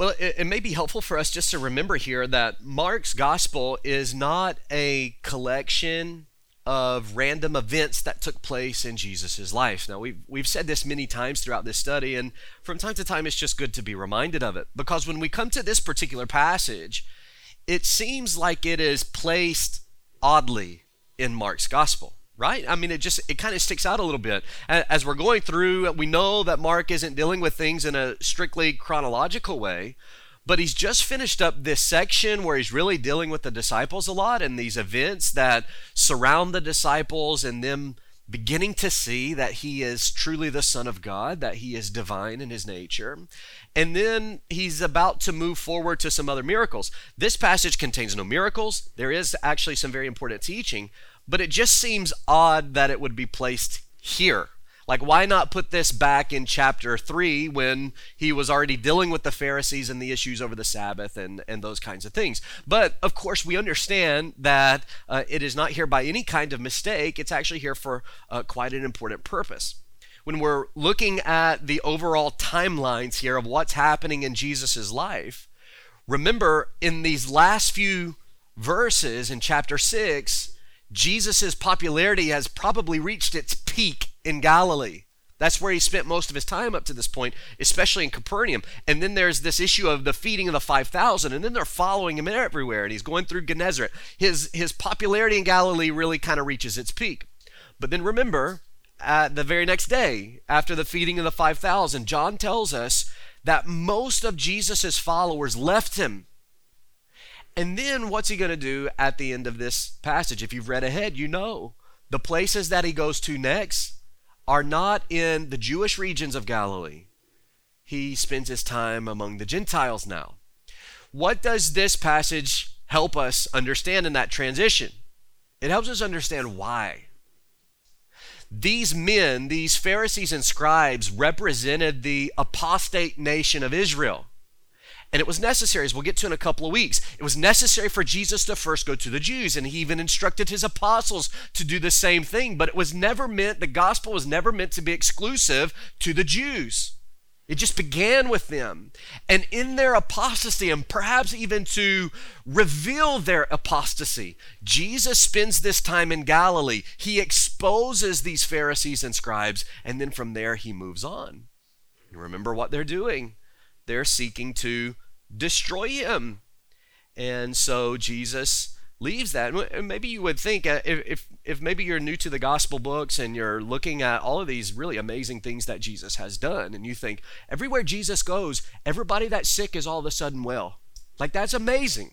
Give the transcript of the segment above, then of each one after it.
Well, it, it, may be helpful for us just to remember here that Mark's gospel is not a collection of random events that took place in Jesus' life. Now, we've, we've said this many times throughout this study, and from time to time, it's just good to be reminded of it. Because when we come to this particular passage, it seems like it is placed oddly in Mark's gospel right? I mean, it just it kind of sticks out a little bit as we're going through. We know that Mark isn't dealing with things in a strictly chronological way, but he's just finished up this section where he's really dealing with the disciples a lot and these events that surround the disciples and them beginning to see that he is truly the Son of God, that he is divine in his nature. And then he's about to move forward to some other miracles. This passage contains no miracles. There is actually some very important teaching, but it just seems odd that it would be placed here. Like, why not put this back in chapter 3 when he was already dealing with the Pharisees and the issues over the Sabbath and, and those kinds of things? But of course, we understand that uh, it is not here by any kind of mistake. It's actually here for uh, quite an important purpose. When we're looking at the overall timelines here of what's happening in Jesus' life, remember in these last few verses in chapter 6, Jesus' popularity has probably reached its peak in Galilee. That's where he spent most of his time up to this point, especially in Capernaum. And then there's this issue of the feeding of the 5,000, and then they're following him everywhere, and he's going through Gennesaret. His, his popularity in Galilee really kind of reaches its peak. But then remember, at the very next day, after the feeding of the 5,000, John tells us that most of Jesus' followers left him and then what's he going to do at the end of this passage? If you've read ahead, you know the places that he goes to next are not in the Jewish regions of Galilee. He spends his time among the Gentiles now. What does this passage help us understand in that transition? It helps us understand why. These men, these Pharisees and scribes, represented the apostate nation of Israel. And it was necessary, as we'll get to in a couple of weeks, it was necessary for Jesus to first go to the Jews. And he even instructed his apostles to do the same thing. But it was never meant, the gospel was never meant to be exclusive to the Jews. It just began with them. And in their apostasy, and perhaps even to reveal their apostasy, Jesus spends this time in Galilee. He exposes these Pharisees and scribes, and then from there he moves on. You remember what they're doing they're seeking to destroy him. And so Jesus leaves that. And maybe you would think uh, if, if, if maybe you're new to the gospel books and you're looking at all of these really amazing things that Jesus has done, and you think everywhere Jesus goes, everybody that's sick is all of a sudden well. Like that's amazing.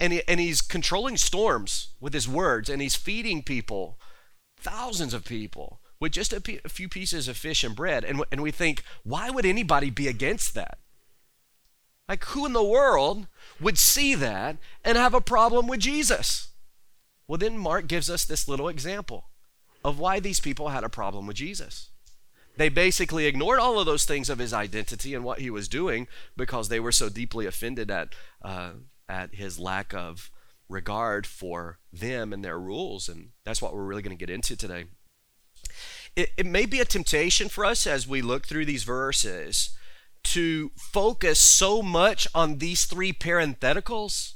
And, he, and he's controlling storms with his words, and he's feeding people, thousands of people with just a, few pieces of fish and bread. And, and we think, why would anybody be against that? Like, who in the world would see that and have a problem with Jesus? Well, then Mark gives us this little example of why these people had a problem with Jesus. They basically ignored all of those things of his identity and what he was doing because they were so deeply offended at, uh, at his lack of regard for them and their rules. And that's what we're really going to get into today it, it may be a temptation for us as we look through these verses to focus so much on these three parentheticals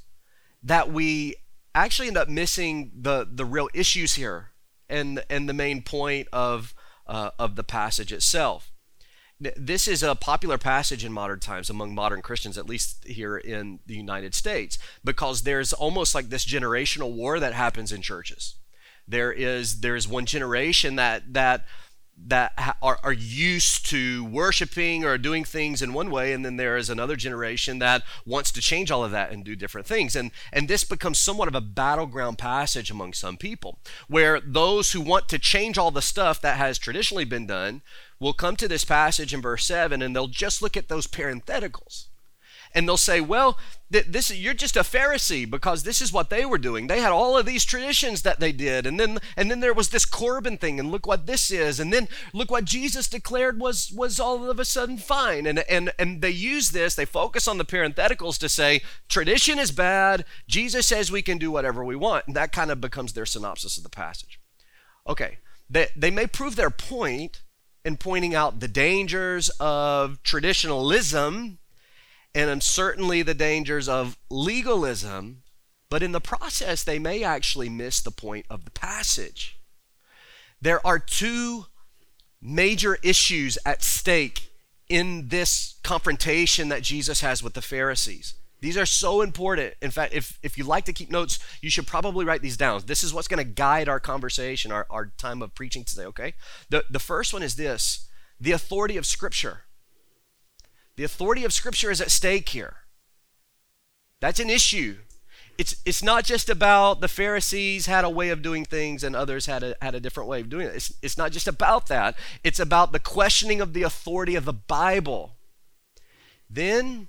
that we actually end up missing the, the real issues here and, and the main point of, uh, of the passage itself. This is a popular passage in modern times among modern Christians, at least here in the United States, because there's almost like this generational war that happens in churches there is there's one generation that that that are, are used to worshiping or doing things in one way and then there is another generation that wants to change all of that and do different things. And and this becomes somewhat of a battleground passage among some people where those who want to change all the stuff that has traditionally been done will come to this passage in verse 7 and they'll just look at those parentheticals and they'll say, "Well, th- this you're just a Pharisee because this is what they were doing. They had all of these traditions that they did, and then and then there was this Corban thing, and look what this is, and then look what Jesus declared was was all of a sudden fine." And and and they use this. They focus on the parentheticals to say tradition is bad. Jesus says we can do whatever we want, and that kind of becomes their synopsis of the passage. Okay, they they may prove their point in pointing out the dangers of traditionalism and certainly the dangers of legalism, but in the process, they may actually miss the point of the passage. There are two major issues at stake in this confrontation that Jesus has with the Pharisees. These are so important. In fact, if, if you like to keep notes, you should probably write these down. This is what's going to guide our conversation, our, our time of preaching today, okay? The, the first one is this the authority of Scripture. The authority of Scripture is at stake here. That's an issue. It's, it's not just about the Pharisees had a way of doing things and others had a, had a different way of doing it. It's, it's not just about that. It's about the questioning of the authority of the Bible. Then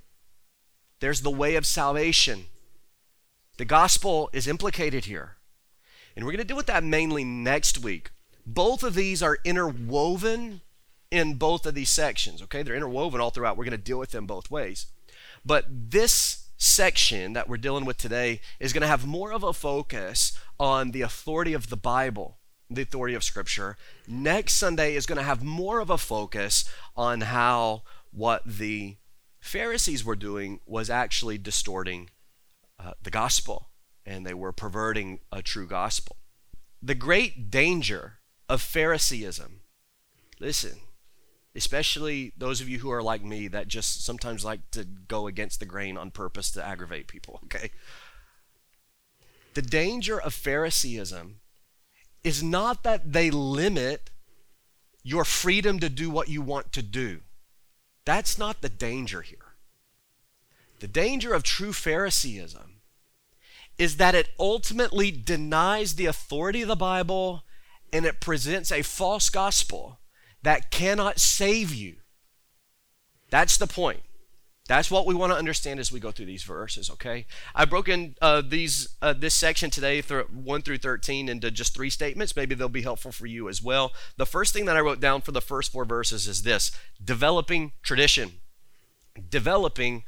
there's the way of salvation. The gospel is implicated here. And we're going to deal with that mainly next week. Both of these are interwoven in both of these sections, okay? They're interwoven all throughout. We're going to deal with them both ways. But this section that we're dealing with today is going to have more of a focus on the authority of the Bible, the authority of Scripture. Next Sunday is going to have more of a focus on how what the Pharisees were doing was actually distorting uh, the gospel and they were perverting a true gospel. The great danger of Phariseeism, listen, especially those of you who are like me that just sometimes like to go against the grain on purpose to aggravate people, okay? The danger of Phariseeism is not that they limit your freedom to do what you want to do. That's not the danger here. The danger of true Phariseeism is that it ultimately denies the authority of the Bible and it presents a false gospel that cannot save you. That's the point. That's what we want to understand as we go through these verses, okay? I've broken uh, these uh, this section today, th- 1 through 13, into just three statements. Maybe they'll be helpful for you as well. The first thing that I wrote down for the first four verses is this developing tradition. Developing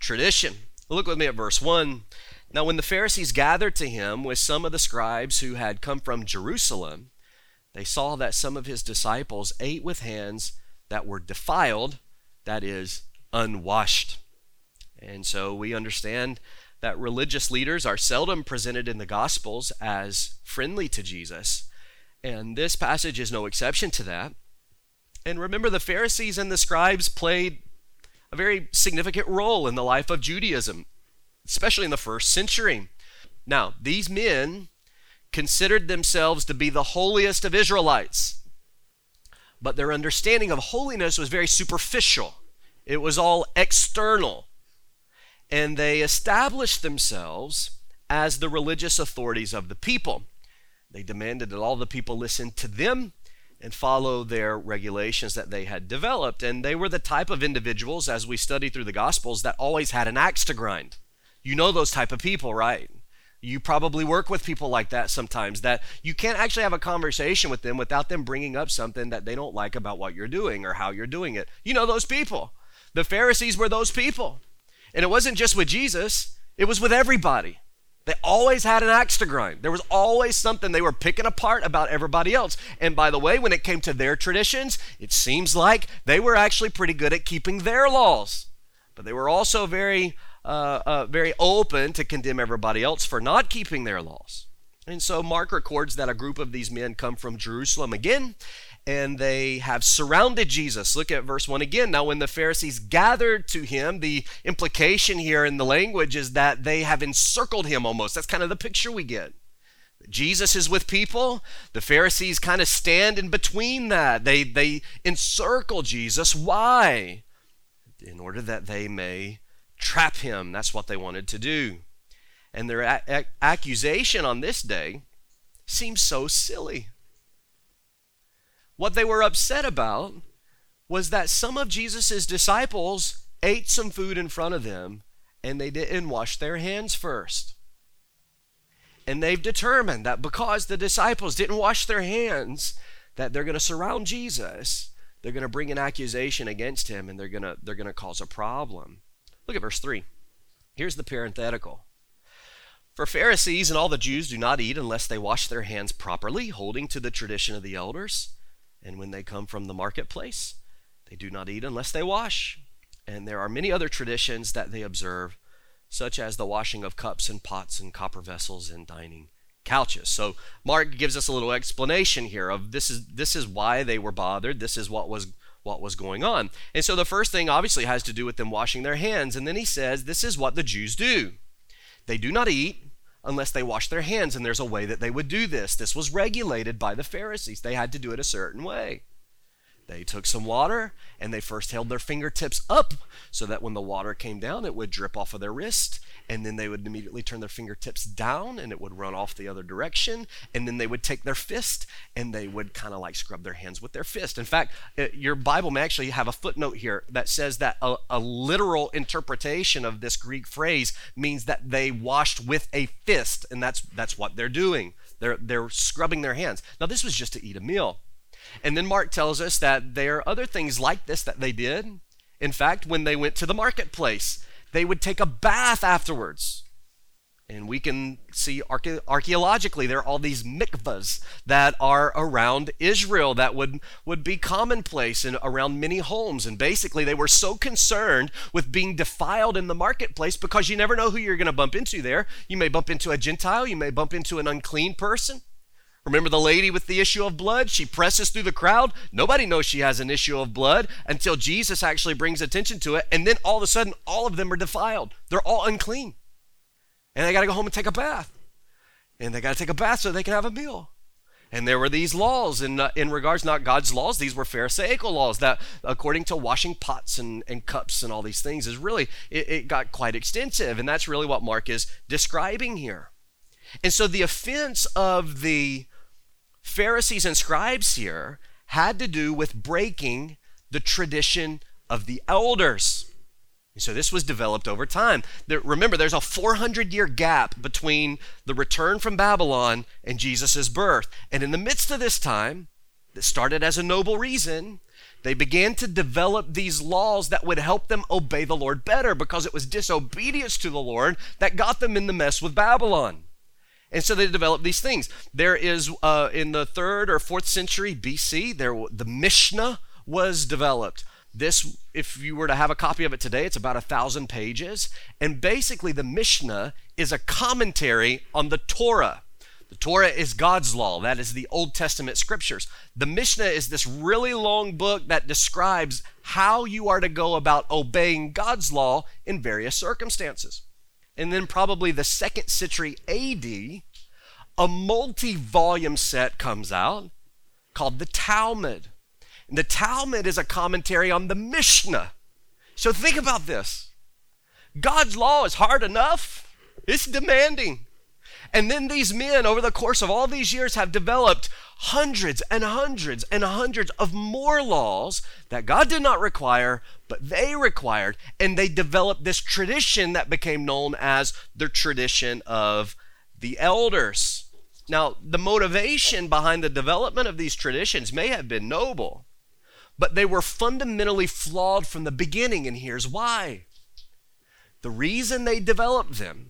tradition. Look with me at verse 1. Now, when the Pharisees gathered to him with some of the scribes who had come from Jerusalem, they saw that some of his disciples ate with hands that were defiled, that is, unwashed. And so we understand that religious leaders are seldom presented in the Gospels as friendly to Jesus. And this passage is no exception to that. And remember, the Pharisees and the scribes played a very significant role in the life of Judaism, especially in the first century. Now, these men considered themselves to be the holiest of Israelites, but their understanding of holiness was very superficial. It was all external. And they established themselves as the religious authorities of the people. They demanded that all the people listen to them and follow their regulations that they had developed. And they were the type of individuals, as we study through the Gospels, that always had an axe to grind. You know those type of people, right? You probably work with people like that sometimes, that you can't actually have a conversation with them without them bringing up something that they don't like about what you're doing or how you're doing it. You know those people. The Pharisees were those people. And it wasn't just with Jesus, it was with everybody. They always had an axe to grind. There was always something they were picking apart about everybody else. And by the way, when it came to their traditions, it seems like they were actually pretty good at keeping their laws. But they were also very, uh, uh, very open to condemn everybody else for not keeping their laws. And so Mark records that a group of these men come from Jerusalem again, and they have surrounded Jesus. Look at verse 1 again. Now, when the Pharisees gathered to him, the implication here in the language is that they have encircled him almost. That's kind of the picture we get. Jesus is with people. The Pharisees kind of stand in between that. They, they encircle Jesus. Why? In order that they may trap him. That's what they wanted to do. And their a- a- accusation on this day seems so silly. What they were upset about was that some of Jesus' disciples ate some food in front of them and they didn't wash their hands first. And they've determined that because the disciples didn't wash their hands, that they're going to surround Jesus. They're going to bring an accusation against him and they're going to they're going to cause a problem. Look at verse 3. Here's the parenthetical. For Pharisees and all the Jews do not eat unless they wash their hands properly, holding to the tradition of the elders. And when they come from the marketplace, they do not eat unless they wash. And there are many other traditions that they observe, such as the washing of cups and pots and copper vessels and dining couches. So Mark gives us a little explanation here of this is this is why they were bothered. This is what was what was going on. And so the first thing obviously has to do with them washing their hands. And then he says this is what the Jews do. They do not eat unless they wash their hands and there's a way that they would do this. This was regulated by the Pharisees. They had to do it a certain way. They took some water and they first held their fingertips up so that when the water came down, it would drip off of their wrist. And then they would immediately turn their fingertips down and it would run off the other direction. And then they would take their fist and they would kind of like scrub their hands with their fist. In fact, uh, your Bible may actually have a footnote here that says that a, a literal interpretation of this Greek phrase means that they washed with a fist. And that's, that's what they're doing. They're, they're scrubbing their hands. Now, this was just to eat a meal. And then Mark tells us that there are other things like this that they did. In fact, when they went to the marketplace, they would take a bath afterwards. And we can see arche- archaeologically there are all these mikvahs that are around Israel that would, would be commonplace in, around many homes. And basically, they were so concerned with being defiled in the marketplace because you never know who you're going to bump into there. You may bump into a Gentile, you may bump into an unclean person. Remember the lady with the issue of blood? She presses through the crowd. Nobody knows she has an issue of blood until Jesus actually brings attention to it. And then all of a sudden, all of them are defiled. They're all unclean. And they got to go home and take a bath. And they got to take a bath so they can have a meal. And there were these laws in, uh, in regards, not God's laws, these were Pharisaical laws that, according to washing pots and, and cups and all these things, is really, it, it got quite extensive. And that's really what Mark is describing here. And so the offense of the Pharisees and scribes here had to do with breaking the tradition of the elders. so this was developed over time. There, remember, there's a 400 year gap between the return from Babylon and Jesus' birth. And in the midst of this time, that started as a noble reason, they began to develop these laws that would help them obey the Lord better because it was disobedience to the Lord that got them in the mess with Babylon. And so they developed these things. There is, uh, in the third or fourth century BC, there the Mishnah was developed. This, if you were to have a copy of it today, it's about a thousand pages. And basically, the Mishnah is a commentary on the Torah. The Torah is God's law. That is the Old Testament scriptures. The Mishnah is this really long book that describes how you are to go about obeying God's law in various circumstances and then probably the second century AD, a multi volume set comes out called the Talmud. And the Talmud is a commentary on the Mishnah. So think about this God's law is hard enough, it's demanding. And then these men, over the course of all these years, have developed hundreds and hundreds and hundreds of more laws that God did not require, but they required. And they developed this tradition that became known as the tradition of the elders. Now, the motivation behind the development of these traditions may have been noble, but they were fundamentally flawed from the beginning, and here's why. The reason they developed them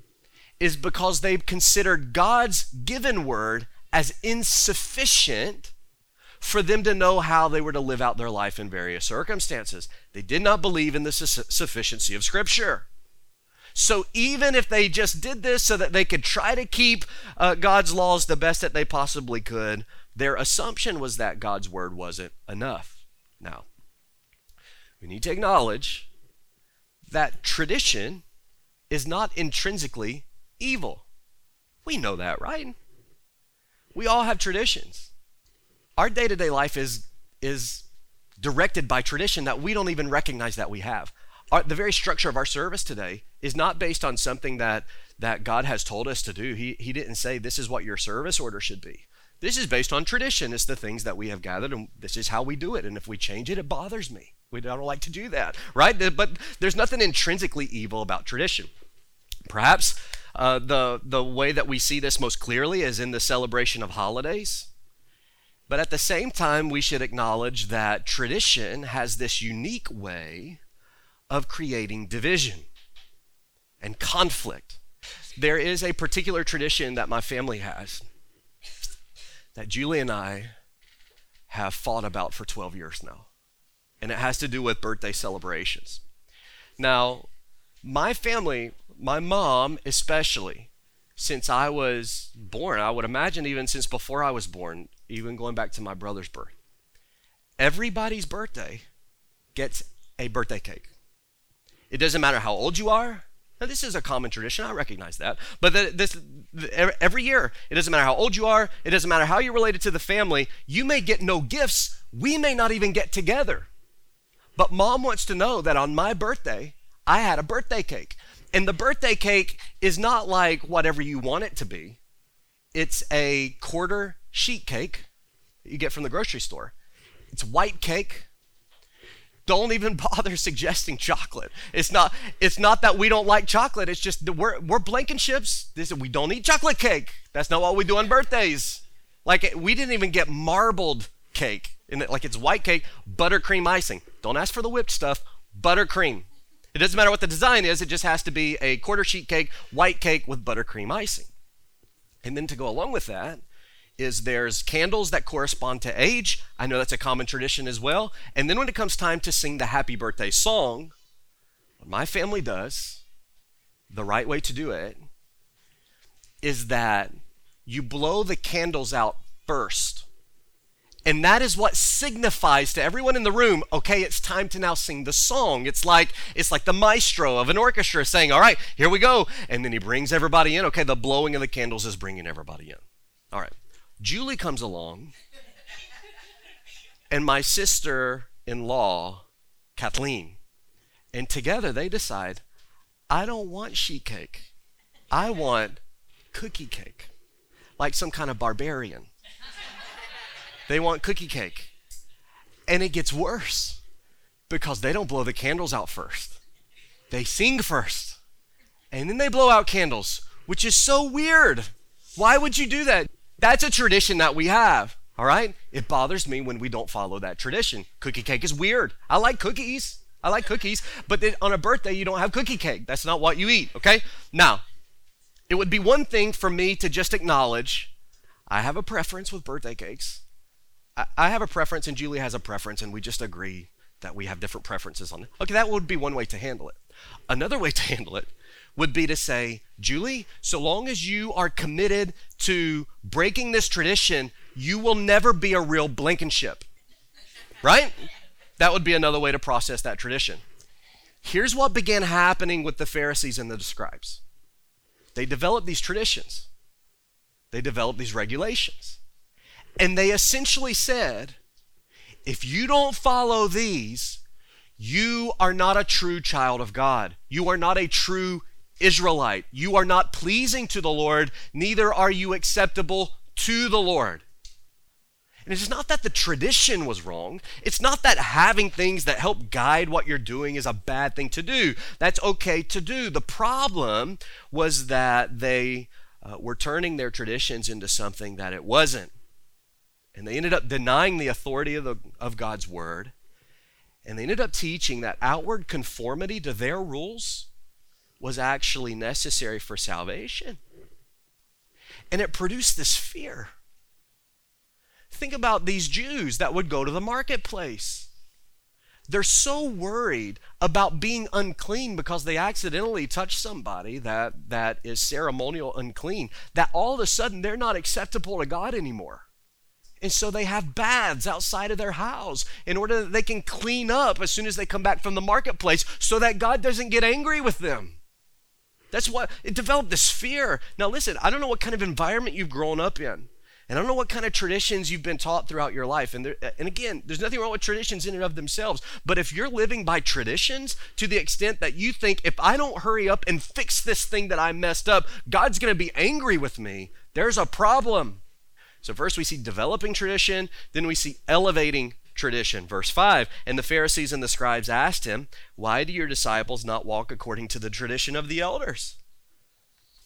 is because they considered God's given word as insufficient for them to know how they were to live out their life in various circumstances. They did not believe in the su- sufficiency of Scripture. So even if they just did this so that they could try to keep uh, God's laws the best that they possibly could, their assumption was that God's word wasn't enough. Now, we need to acknowledge that tradition is not intrinsically evil. We know that, right? We all have traditions. Our day to day life is, is directed by tradition that we don't even recognize that we have. Our, the very structure of our service today is not based on something that, that God has told us to do. He, he didn't say, This is what your service order should be. This is based on tradition. It's the things that we have gathered, and this is how we do it. And if we change it, it bothers me. We don't like to do that, right? But there's nothing intrinsically evil about tradition. Perhaps uh, the, the way that we see this most clearly is in the celebration of holidays. But at the same time, we should acknowledge that tradition has this unique way of creating division and conflict. There is a particular tradition that my family has that Julie and I have fought about for 12 years now. And it has to do with birthday celebrations. Now, my family, my mom especially, since I was born, I would imagine even since before I was born, even going back to my brother's birth, everybody's birthday gets a birthday cake. It doesn't matter how old you are. Now, this is a common tradition. I recognize that. But the, this the, every year, it doesn't matter how old you are. It doesn't matter how you're related to the family. You may get no gifts. We may not even get together. But mom wants to know that on my birthday, I had a birthday cake. And the birthday cake is not like whatever you want it to be. It's a quarter sheet cake you get from the grocery store. It's white cake don't even bother suggesting chocolate. It's not it's not that we don't like chocolate. It's just we're we're Blankenships. This we don't eat chocolate cake. That's not what we do on birthdays. Like we didn't even get marbled cake. In it, like it's white cake, buttercream icing. Don't ask for the whipped stuff. Buttercream. It doesn't matter what the design is. It just has to be a quarter sheet cake, white cake with buttercream icing. And then to go along with that, is there's candles that correspond to age. I know that's a common tradition as well. And then when it comes time to sing the happy birthday song, what my family does, the right way to do it, is that you blow the candles out first. And that is what signifies to everyone in the room, okay, it's time to now sing the song. It's like it's like the maestro of an orchestra saying, "All right, here we go." And then he brings everybody in. Okay, the blowing of the candles is bringing everybody in. All right. Julie comes along, and my sister in law, Kathleen, and together they decide, I don't want sheet cake. I want cookie cake, like some kind of barbarian. They want cookie cake. And it gets worse because they don't blow the candles out first, they sing first. And then they blow out candles, which is so weird. Why would you do that? That's a tradition that we have. All right? It bothers me when we don't follow that tradition. Cookie cake is weird. I like cookies. I like cookies, but on a birthday, you don't have cookie cake. That's not what you eat, okay? Now, it would be one thing for me to just acknowledge I have a preference with birthday cakes. I, have a preference, and Julie has a preference, and we just agree that we have different preferences on it. Okay, that would be one way to handle it. Another way to handle it would be to say, Julie, so long as you are committed to breaking this tradition, you will never be a real Blankenship. Right? That would be another way to process that tradition. Here's what began happening with the Pharisees and the scribes they developed these traditions, they developed these regulations. And they essentially said, if you don't follow these, you are not a true child of God. You are not a true Israelite. You are not pleasing to the Lord, neither are you acceptable to the Lord. And it's not that the tradition was wrong. It's not that having things that help guide what you're doing is a bad thing to do. That's okay to do. The problem was that they uh, were turning their traditions into something that it wasn't. And they ended up denying the authority of, the, of God's word. And they ended up teaching that outward conformity to their rules was actually necessary for salvation. And it produced this fear. Think about these Jews that would go to the marketplace. They're so worried about being unclean because they accidentally touch somebody that, that is ceremonial unclean that all of a sudden they're not acceptable to God anymore. And so they have baths outside of their house in order that they can clean up as soon as they come back from the marketplace so that God doesn't get angry with them. That's what it developed this fear. Now, listen, I don't know what kind of environment you've grown up in. And I don't know what kind of traditions you've been taught throughout your life. And, there, and again, there's nothing wrong with traditions in and of themselves. But if you're living by traditions to the extent that you think, if I don't hurry up and fix this thing that I messed up, God's going to be angry with me, there's a problem. So, first we see developing tradition, then we see elevating tradition. Verse 5 And the Pharisees and the scribes asked him, Why do your disciples not walk according to the tradition of the elders,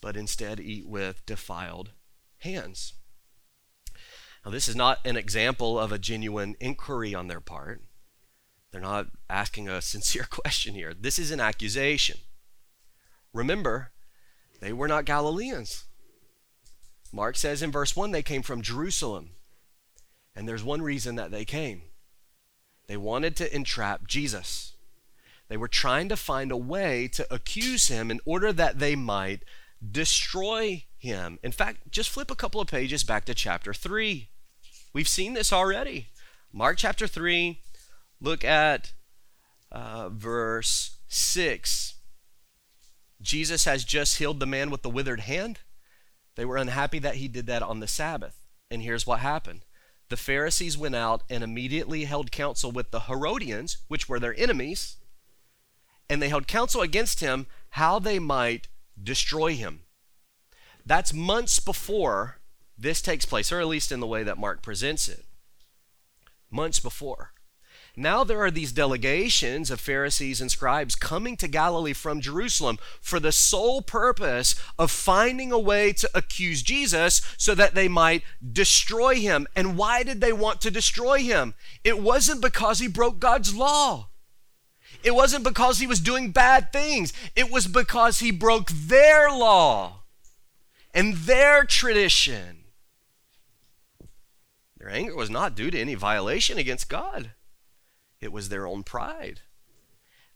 but instead eat with defiled hands? Now, this is not an example of a genuine inquiry on their part. They're not asking a sincere question here. This is an accusation. Remember, they were not Galileans. Mark says in verse 1 they came from Jerusalem. And there's one reason that they came they wanted to entrap Jesus. They were trying to find a way to accuse him in order that they might destroy him. In fact, just flip a couple of pages back to chapter 3. We've seen this already. Mark chapter 3, look at uh, verse 6. Jesus has just healed the man with the withered hand. They were unhappy that he did that on the Sabbath. And here's what happened the Pharisees went out and immediately held counsel with the Herodians, which were their enemies, and they held counsel against him how they might destroy him. That's months before this takes place, or at least in the way that Mark presents it. Months before. Now there are these delegations of Pharisees and scribes coming to Galilee from Jerusalem for the sole purpose of finding a way to accuse Jesus so that they might destroy him. And why did they want to destroy him? It wasn't because he broke God's law. It wasn't because he was doing bad things. It was because he broke their law and their tradition. Their anger was not due to any violation against God it was their own pride.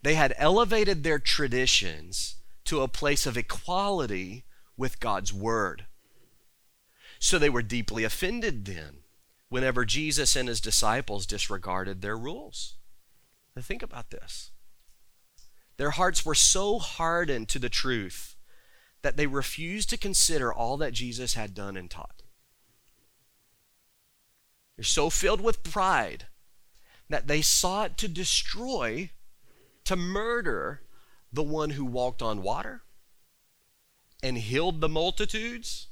They had elevated their traditions to a place of equality with God's word. So they were deeply offended then whenever Jesus and his disciples disregarded their rules. Now think about this. Their hearts were so hardened to the truth that they refused to consider all that Jesus had done and taught. They're so filled with pride that they sought to destroy, to murder the one who walked on water and healed the multitudes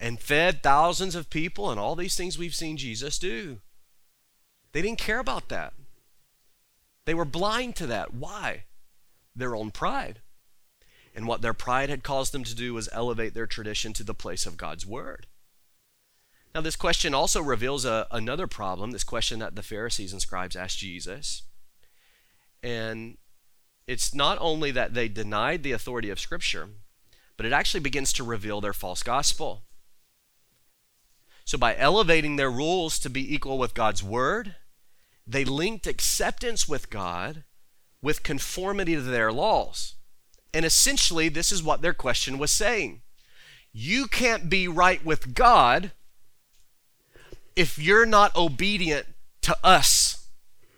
and fed thousands of people and all these things we've seen Jesus do. They didn't care about that. They were blind to that. Why? Their own pride. And what their pride had caused them to do was elevate their tradition to the place of God's word. Now, this question also reveals a, another problem, this question that the Pharisees and scribes asked Jesus. And it's not only that they denied the authority of Scripture, but it actually begins to reveal their false gospel. So, by elevating their rules to be equal with God's word, they linked acceptance with God with conformity to their laws. And essentially, this is what their question was saying You can't be right with God if you're not obedient to us.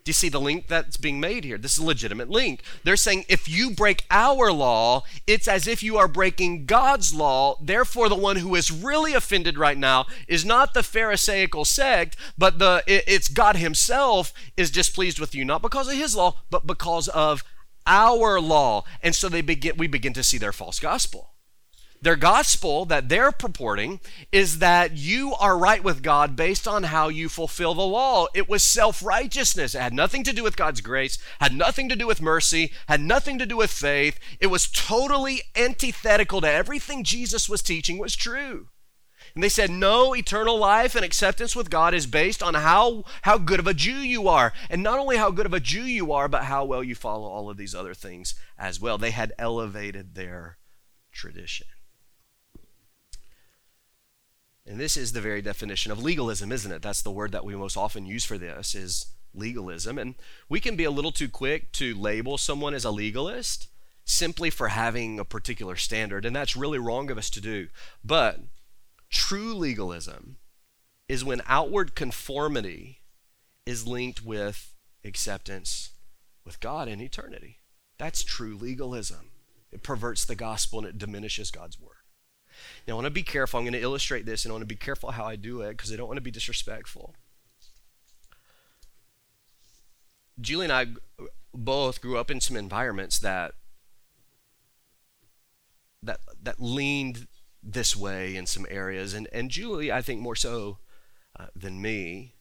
Do you see the link that's being made here? This is a legitimate link. They're saying if you break our law, it's as if you are breaking God's law. Therefore, the one who is really offended right now is not the Pharisaical sect, but the it's God Himself is displeased with you, not because of His law, but because of our law. And so they begin we begin to see their false gospel. Their gospel that they're purporting is that you are right with God based on how you fulfill the law. It was self righteousness. It had nothing to do with God's grace, had nothing to do with mercy, had nothing to do with faith. It was totally antithetical to everything Jesus was teaching was true. And they said, no, eternal life and acceptance with God is based on how, how good of a Jew you are. And not only how good of a Jew you are, but how well you follow all of these other things as well. They had elevated their tradition. And this is the very definition of legalism, isn't it? That's the word that we most often use for this is legalism. And we can be a little too quick to label someone as a legalist simply for having a particular standard, and that's really wrong of us to do. But true legalism is when outward conformity is linked with acceptance with God in eternity. That's true legalism. It perverts the gospel and it diminishes God's word. Now, I want to be careful. I'm going to illustrate this, and I want to be careful how I do it because I don't want to be disrespectful. Julie and I both grew up in some environments that that that leaned this way in some areas, and and Julie, I think more so uh, than me.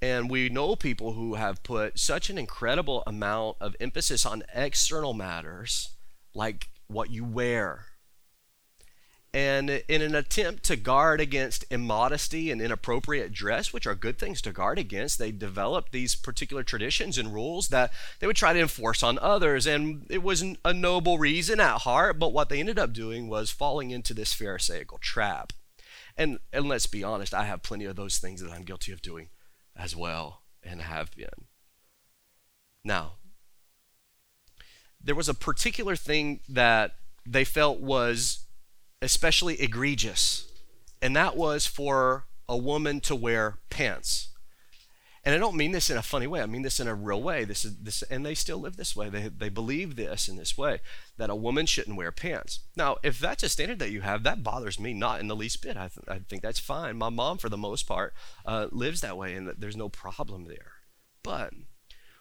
And we know people who have put such an incredible amount of emphasis on external matters, like what you wear, and in an attempt to guard against immodesty and inappropriate dress, which are good things to guard against, they developed these particular traditions and rules that they would try to enforce on others. And it was a noble reason at heart, but what they ended up doing was falling into this Pharisaical trap. And, and let's be honest, I have plenty of those things that I'm guilty of doing as well and have been. Now, there was a particular thing that they felt was especially egregious, and that was for a woman to wear pants. And I don't mean this in a funny way. I mean this in a real way. This is this, and they still live this way. They they believe this in this way that a woman shouldn't wear pants. Now, if that's a standard that you have, that bothers me not in the least bit. I, th- I think that's fine. My mom, for the most part, uh, lives that way, and there's no problem there. But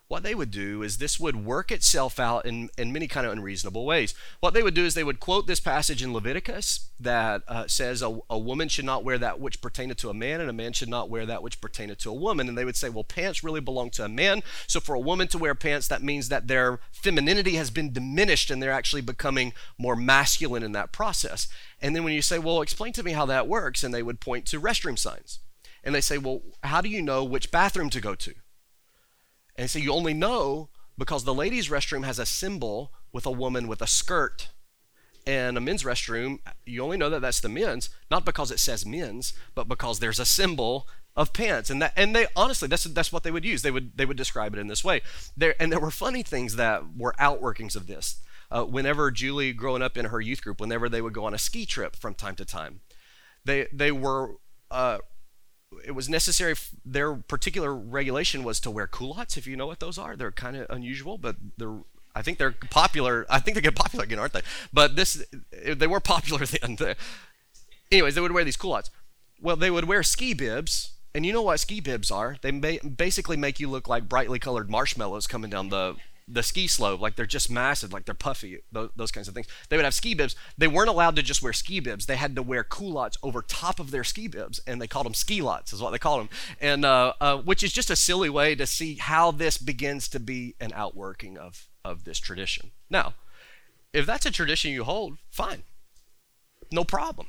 what they would do is this would work itself out in, in many kind of unreasonable ways. What they would do is they would quote this passage in Leviticus that uh, says a, a woman should not wear that which pertaineth to a man, and a man should not wear that which pertaineth to a woman. And they would say, well, pants really belong to a man. So for a woman to wear pants, that means that their femininity has been diminished and they're actually becoming more masculine in that process. And then when you say, well, explain to me how that works, and they would point to restroom signs. And they say, well, how do you know which bathroom to go to? And so you only know because the ladies' restroom has a symbol with a woman with a skirt. And a men's restroom, you only know that that's the men's, not because it says men's, but because there's a symbol of pants. And that and they honestly that's that's what they would use. They would they would describe it in this way. There and there were funny things that were outworkings of this. Uh, whenever Julie growing up in her youth group, whenever they would go on a ski trip from time to time, they they were uh, it was necessary. Their particular regulation was to wear culottes. If you know what those are, they're kind of unusual, but they're. I think they're popular. I think they get popular again, aren't they? But this, they were popular then. Anyways, they would wear these culottes. Well, they would wear ski bibs, and you know what ski bibs are? They basically make you look like brightly colored marshmallows coming down the the ski slope, like they're just massive, like they're puffy, those, those, kinds of things. They would have ski bibs. They weren't allowed to just wear ski bibs. They had to wear culottes over top of their ski bibs, and they called them ski lots, is what they called them. And uh, uh, which is just a silly way to see how this begins to be an outworking of of this tradition. Now, if that's a tradition you hold, fine, no problem.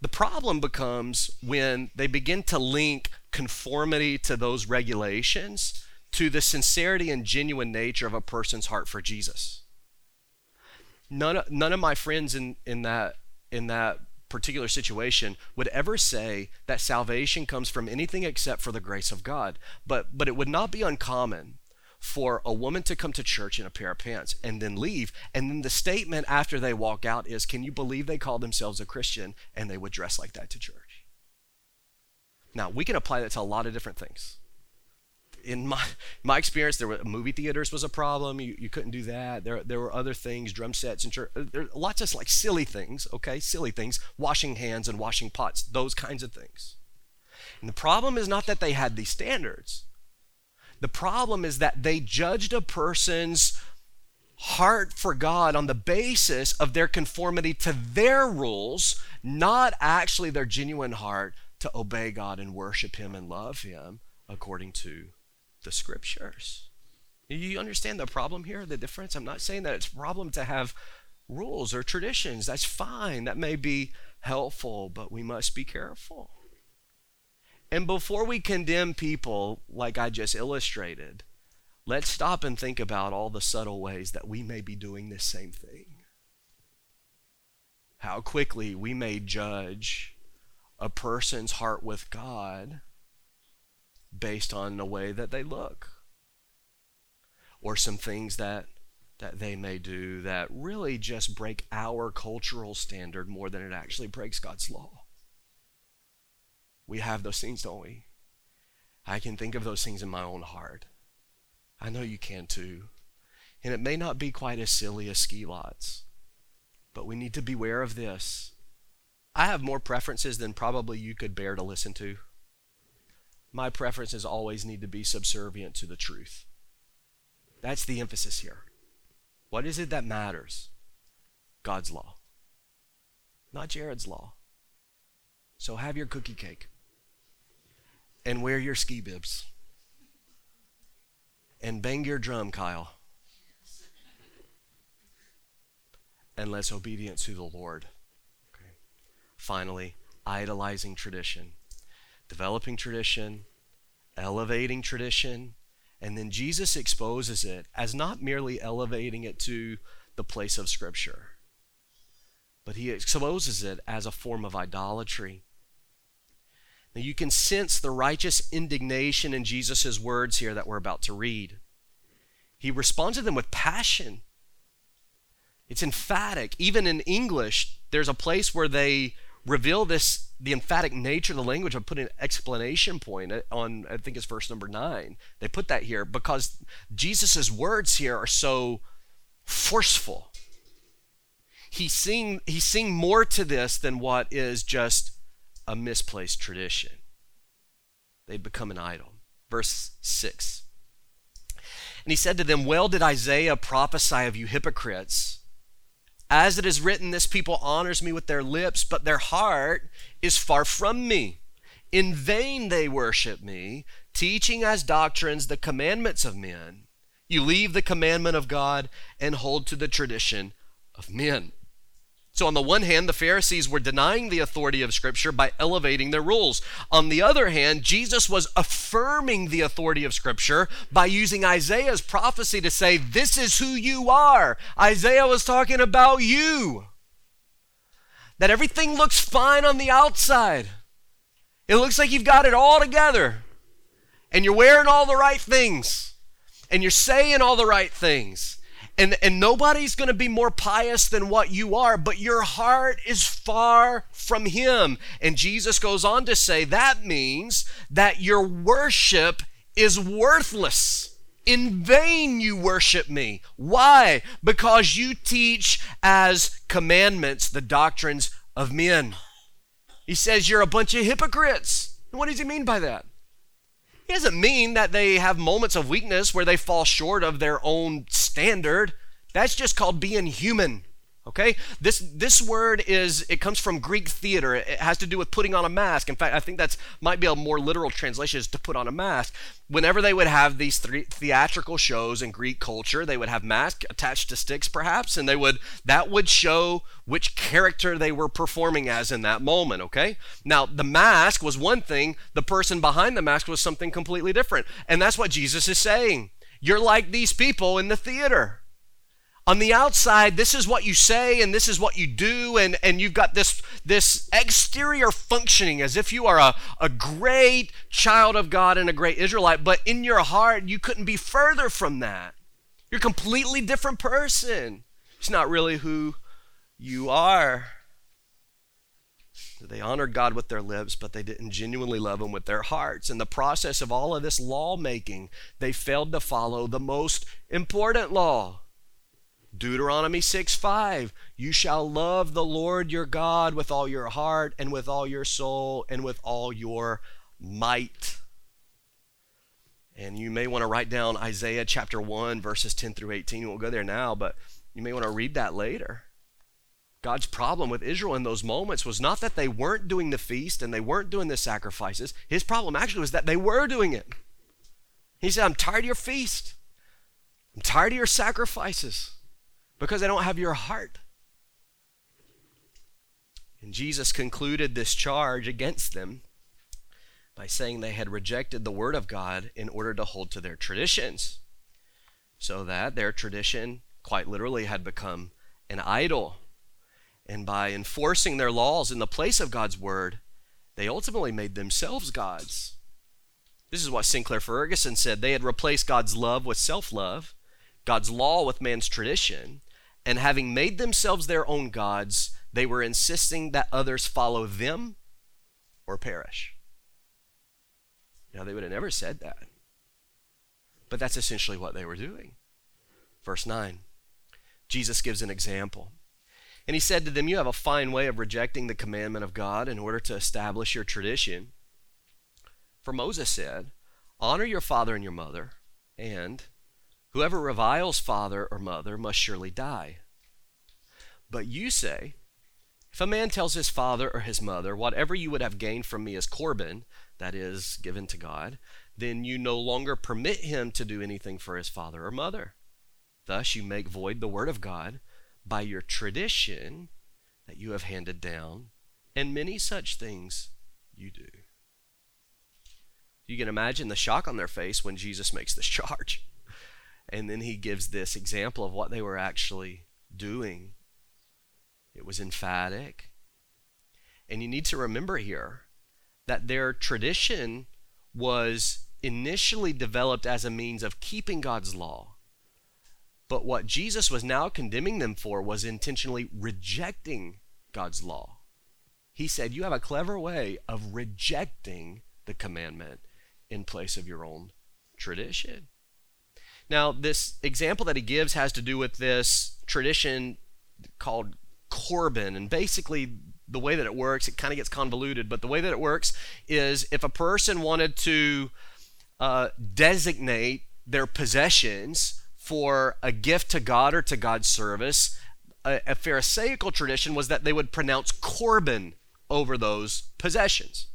The problem becomes when they begin to link conformity to those regulations to the sincerity and genuine nature of a person's heart for Jesus. None of, none of my friends in, in, that, in that particular situation would ever say that salvation comes from anything except for the grace of God. But, but it would not be uncommon for a woman to come to church in a pair of pants and then leave. And then the statement after they walk out is, Can you believe they call themselves a Christian? And they would dress like that to church. Now, we can apply that to a lot of different things in my my experience, there were movie theaters was a problem. You, you couldn't do that. There there were other things, drum sets and church. There lots of like silly things. Okay, silly things, washing hands and washing pots, those kinds of things. And the problem is not that they had these standards. The problem is that they judged a person's heart for God on the basis of their conformity to their rules, not actually their genuine heart to obey God and worship Him and love Him according to the scriptures. You understand the problem here, the difference? I'm not saying that it's a problem to have rules or traditions. That's fine. That may be helpful, but we must be careful. And before we condemn people like I just illustrated, let's stop and think about all the subtle ways that we may be doing this same thing. How quickly we may judge a person's heart with God based on the way that they look or some things that that they may do that really just break our cultural standard more than it actually breaks God's law. We have those things, don't we? I can think of those things in my own heart. I know you can too. And it may not be quite as silly as ski lots, but we need to beware of this. I have more preferences than probably you could bear to listen to my preferences always need to be subservient to the truth. That's the emphasis here. What is it that matters? God's law, not Jared's law. So have your cookie cake and wear your ski bibs and bang your drum, Kyle. And let's obedience to the Lord. Okay. Finally, idolizing tradition developing tradition, elevating tradition, and then Jesus exposes it as not merely elevating it to the place of Scripture, but he exposes it as a form of idolatry. Now you can sense the righteous indignation in Jesus' words here that we're about to read. He responds to them with passion. It's emphatic. Even in English, there's a place where they reveal this the emphatic nature of the language of putting an explanation point on I think it's verse number 9. They put that here because Jesus' words here are so forceful. He's seeing he's seeing more to this than what is just a misplaced tradition. They become an idol. Verse 6. And he said to them, Well did Isaiah prophesy of you hypocrites. As it is written, this people honors me with their lips, but their heart is far from me. In vain they worship me, teaching as doctrines the commandments of men. You leave the commandment of God and hold to the tradition of men. So, on the one hand, the Pharisees were denying the authority of Scripture by elevating their rules. On the other hand, Jesus was affirming the authority of Scripture by using Isaiah's prophecy to say, This is who you are. Isaiah was talking about you. That everything looks fine on the outside, it looks like you've got it all together, and you're wearing all the right things, and you're saying all the right things and, and nobody's going to be more pious than what you are, but your heart is far from Him. And Jesus goes on to say that means that your worship is worthless. In vain you worship me. Why? Because you teach as commandments the doctrines of men. He says you're a bunch of hypocrites. What does he mean by that? He doesn't mean that they have moments of weakness where they fall short of their own standard. That's just called being human. Okay? This this word is it comes from Greek theater. It has to do with putting on a mask. In fact, I think that's might be a more literal translation is to put on a mask. Whenever they would have these three theatrical shows in Greek culture, they would have masks attached to sticks perhaps, and they would that would show which character they were performing as in that moment, okay? Now, the mask was one thing, the person behind the mask was something completely different. And that's what Jesus is saying. You're like these people in the theater on the outside this is what you say and this is what you do and, and you've got this this exterior functioning as if you are a, a great child of god and a great israelite but in your heart you couldn't be further from that. You're a completely different person. It's not really who you are. They honored god with their lips but they didn't genuinely love him with their hearts. In the process of all of this lawmaking they failed to follow the most important law Deuteronomy 6 5. You shall love the Lord your God with all your heart and with all your soul and with all your might. And you may want to write down Isaiah chapter 1, verses 10 through 18. We won't go there now, but you may want to read that later. God's problem with Israel in those moments was not that they weren't doing the feast and they weren't doing the sacrifices. His problem actually was that they were doing it. He said, I'm tired of your feast. I'm tired of your sacrifices because they don't have your heart. And Jesus concluded this charge against them by saying they had rejected the Word of God in order to hold to their traditions, so that their tradition, quite literally, had become an idol. And by enforcing their laws in the place of God's Word, they ultimately made themselves gods. This is what Sinclair Ferguson said. They had replaced God's love with self love, God's law with man's tradition, and having made themselves their own gods, they were insisting that others follow them or perish. Now, they would have never said that. But that's essentially what they were doing. Verse 9 Jesus gives an example. And he said to them, You have a fine way of rejecting the commandment of God in order to establish your tradition. For Moses said, Honor your father and your mother, and Whoever reviles father or mother must surely die. But you say, if a man tells his father or his mother, Whatever you would have gained from me is Corban, that is, given to God, then you no longer permit him to do anything for his father or mother. Thus you make void the word of God by your tradition that you have handed down, and many such things you do. You can imagine the shock on their face when Jesus makes this charge. And then he gives this example of what they were actually doing. It was emphatic. And you need to remember here that their tradition was initially developed as a means of keeping God's law, But what Jesus was now condemning them for was intentionally rejecting God's law. He said, You have a clever way of rejecting the commandment in place of your own tradition. Now, this example that he gives has to do with this tradition called Corban. And basically, the way that it works, it kind of gets convoluted, but the way that it works is if a person wanted to uh, designate their possessions for a gift to God or to God's service, a, a Pharisaical tradition was that they would pronounce Corban over those possessions.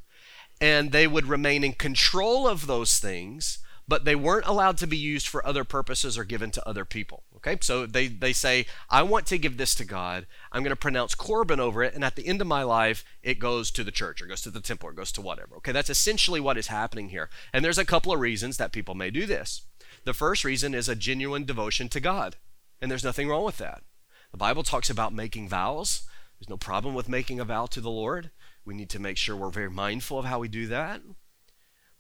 And they would remain in control of those things but they weren't allowed to be used for other purposes or given to other people. Okay, so they, they say, I want to give this to God. I'm going to pronounce Corban over it, and at the end of my life, it goes to the church or goes to the temple or goes to whatever. Okay, that's essentially what is happening here. And there's a couple of reasons that people may do this. The first reason is a genuine devotion to God, and there's nothing wrong with that. The Bible talks about making vows. There's no problem with making a vow to the Lord. We need to make sure we're very mindful of how we do that.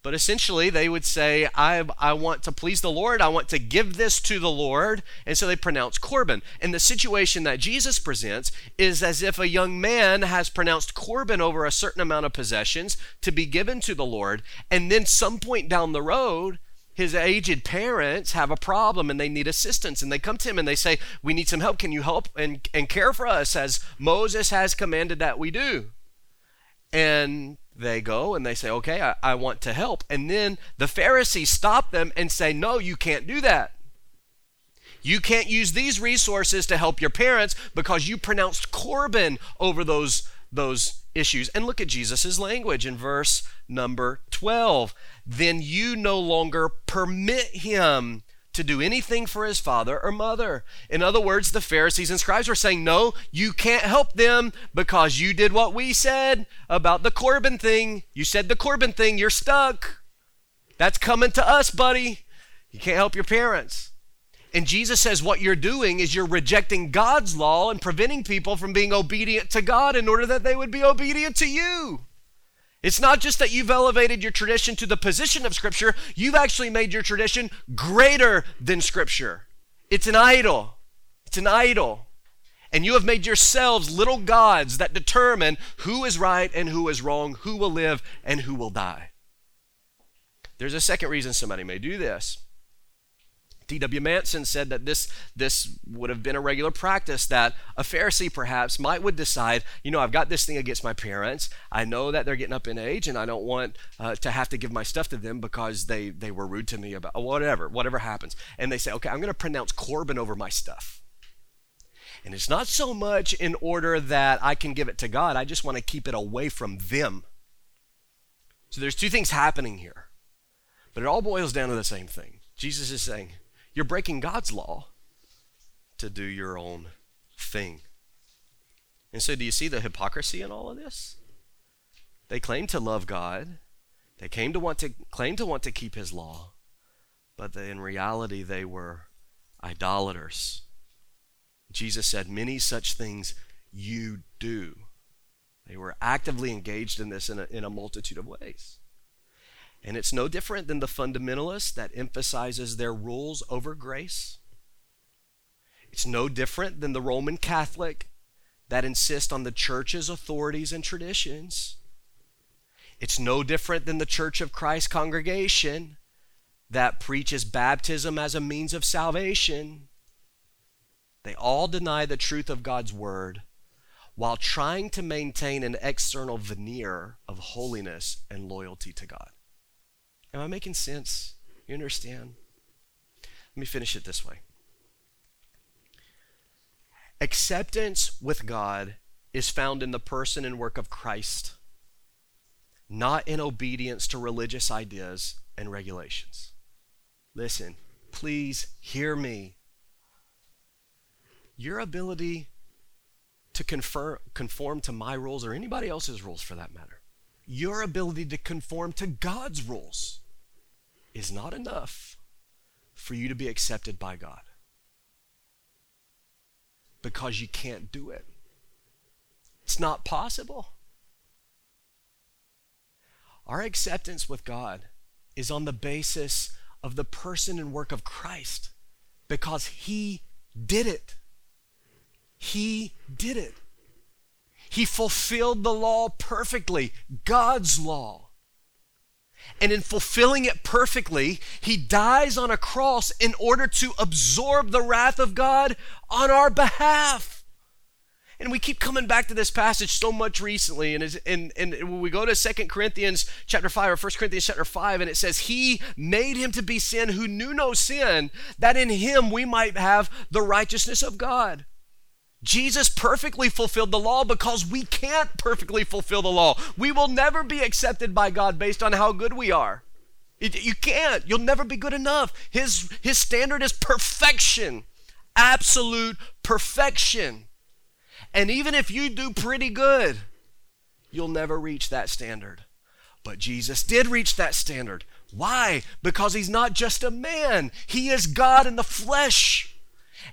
But essentially, they would say, I, I want to please the Lord. I want to give this to the Lord. And so they pronounce Corban. And the situation that Jesus presents is as if a young man has pronounced Corban over a certain amount of possessions to be given to the Lord. And then, some point down the road, his aged parents have a problem and they need assistance. And they come to him and they say, We need some help. Can you help and, and care for us as Moses has commanded that we do? And they go and they say, Okay, I, I, want to help. And then the Pharisees stop them and say, No, you can't do that. You can't use these resources to help your parents because you pronounced Corban over those, those issues. And look at Jesus' language in verse number 12. Then you no longer permit him to do anything for his father or mother. In other words, the Pharisees and scribes were saying, No, you can't help them because you did what we said about the Corban thing. You said the Corban thing, you're stuck. That's coming to us, buddy. You can't help your parents. And Jesus says what you're doing is you're rejecting God's law and preventing people from being obedient to God in order that they would be obedient to you. It's not just that you've elevated your tradition to the position of Scripture, you've actually made your tradition greater than Scripture. It's an idol. It's an idol. And you have made yourselves little gods that determine who is right and who is wrong, who will live and who will die. There's a second reason somebody may do this. T.W. Manson said that this, this would have been a regular practice that a Pharisee perhaps might would decide, you know, I've got this thing against my parents. I know that they're getting up in age and I don't want uh, to have to give my stuff to them because they, they were rude to me about whatever, whatever happens. And they say, okay, I'm going to pronounce Corban over my stuff. And it's not so much in order that I can give it to God, I just want to keep it away from them. So there's two things happening here. But it all boils down to the same thing. Jesus is saying, you're breaking God's law to do your own thing. And so, do you see the hypocrisy in all of this? They claim to love God. They came to want to claim to want to keep His law, but in reality they were idolaters. Jesus said, "Many such things you do." They were actively engaged in this in a, in a multitude of ways. And it's no different than the fundamentalist that emphasizes their rules over grace. It's no different than the Roman Catholic that insists on the church's authorities and traditions. It's no different than the Church of Christ congregation that preaches baptism as a means of salvation. They all deny the truth of God's word while trying to maintain an external veneer of holiness and loyalty to God. Am I making sense? You understand? Let me finish it this way Acceptance with God is found in the person and work of Christ, not in obedience to religious ideas and regulations. Listen, please hear me. Your ability to confer, conform to my rules or anybody else's rules for that matter, your ability to conform to God's rules is not enough for you to be accepted by God. Because you can't do it. It's not possible. Our acceptance with God is on the basis of the person and work of Christ Because he did it. He did it. He fulfilled the law perfectly, God's law. And in fulfilling it perfectly, he dies on a cross in order to absorb the wrath of God on our behalf. And we keep coming back to this passage so much recently. And, and, and when we go to Second Corinthians chapter 5 or 1 Corinthians chapter 5, and it says, He made him to be sin who knew no sin, that in him we might have the righteousness of God. Jesus perfectly fulfilled the law because we can't perfectly fulfill the law. We will never be accepted by God based on how good we are. You can't. You'll never be good enough. His, his standard is perfection, absolute perfection. And even if you do pretty good, you'll never reach that standard. But Jesus did reach that standard. Why? Because he's not just a man, he is God in the flesh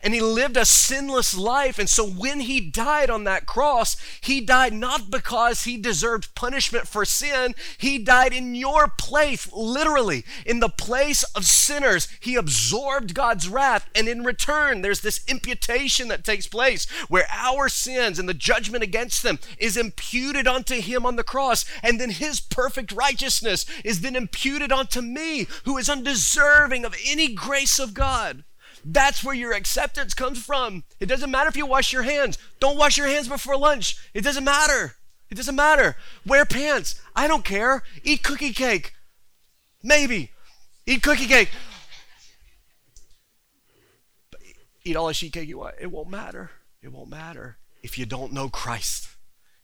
and he lived a sinless life. And so when he died on that cross, he died not because he deserved punishment for sin, he died in your place, literally, in the place of sinners. He absorbed God's wrath, and in return, there's this imputation that takes place where our sins and the judgment against them is imputed onto him on the cross, and then his perfect righteousness is then imputed onto me, who is undeserving of any grace of God. That's where your acceptance comes from. It doesn't matter if you wash your hands. Don't wash your hands before lunch. It doesn't matter. It doesn't matter. Wear pants. I don't care. Eat cookie cake. Maybe. Eat cookie cake. Eat all the sheet cake you want. It won't matter. It won't matter if you don't know Christ.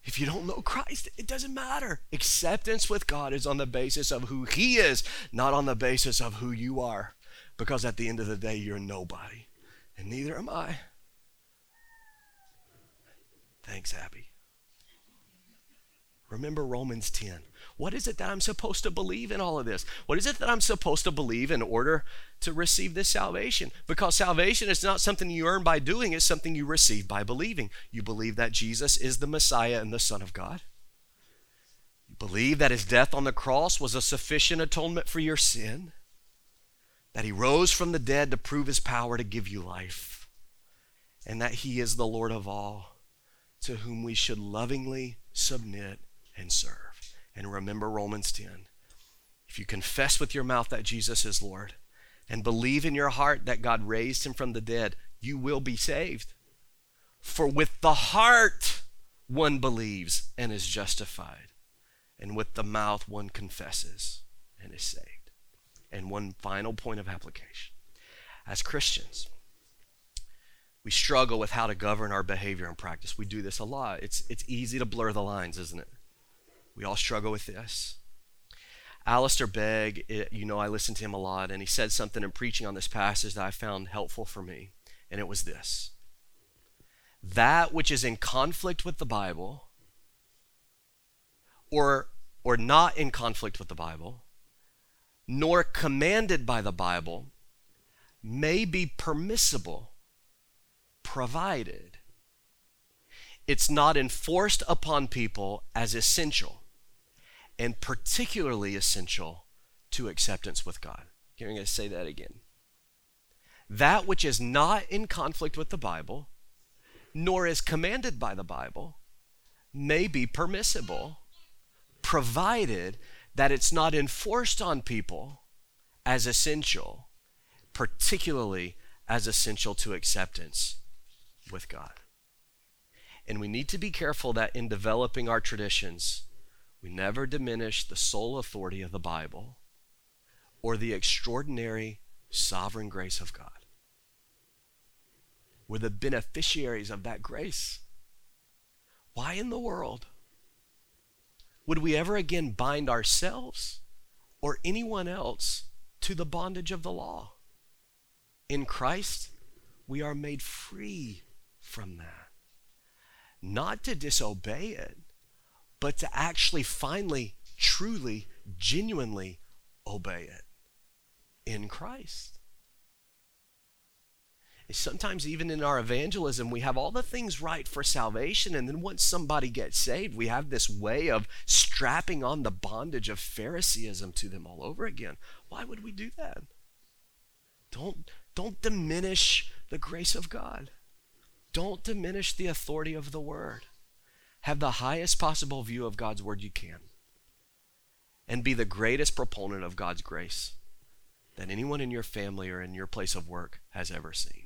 If you don't know Christ, it doesn't matter. Acceptance with God is on the basis of who He is, not on the basis of who you are because at the end of the day, you're nobody, and neither am I. Thanks, Abby. Remember Romans 10. What is it that I'm supposed to believe in all of this? What is it that I'm supposed to believe in order to receive this salvation? Because salvation is not something you earn by doing, it's something you receive by believing. You believe that Jesus is the Messiah and the Son of God. You believe that his death on the cross was a sufficient atonement for your sin that he rose from the dead to prove his power to give you life, and that he is the Lord of all, to whom we should lovingly submit and serve. And remember Romans 10. If you confess with your mouth that Jesus is Lord and believe in your heart that God raised him from the dead, you will be saved. For with the heart one believes and is justified, and with the mouth one confesses and is saved. And one final point of application. As Christians, we struggle with how to govern our behavior and practice. We do this a lot. It's, it's easy to blur the lines, isn't it? We all struggle with this. Alistair Begg, it, you know, I listen to him a lot, and he said something in preaching on this passage that I found helpful for me, and it was this That which is in conflict with the Bible, or, or not in conflict with the Bible, nor commanded by the Bible may be permissible, provided it's not enforced upon people as essential, and particularly essential to acceptance with God. I'm going to say that again. That which is not in conflict with the Bible, nor is commanded by the Bible, may be permissible, provided that it's not enforced on people as essential, particularly as essential to acceptance with God. And we need to be careful that in developing our traditions, we never diminish the sole authority of the Bible or the extraordinary sovereign grace of God. We're the beneficiaries of that grace. Why in the world would we ever again bind ourselves or anyone else to the bondage of the law? In Christ, we are made free from that. Not to disobey it, but to actually finally, truly, genuinely obey it in Christ. Sometimes, even in our evangelism, we have all the things right for salvation, and then once somebody gets saved, we have this way of strapping on the bondage of Phariseeism to them all over again. Why would we do that? Don't, Don't diminish the grace of God. Don't diminish the authority of the Word. Have the highest possible view of God's Word you can. And be the greatest proponent of God's grace that anyone in your family or in your place of work has ever seen.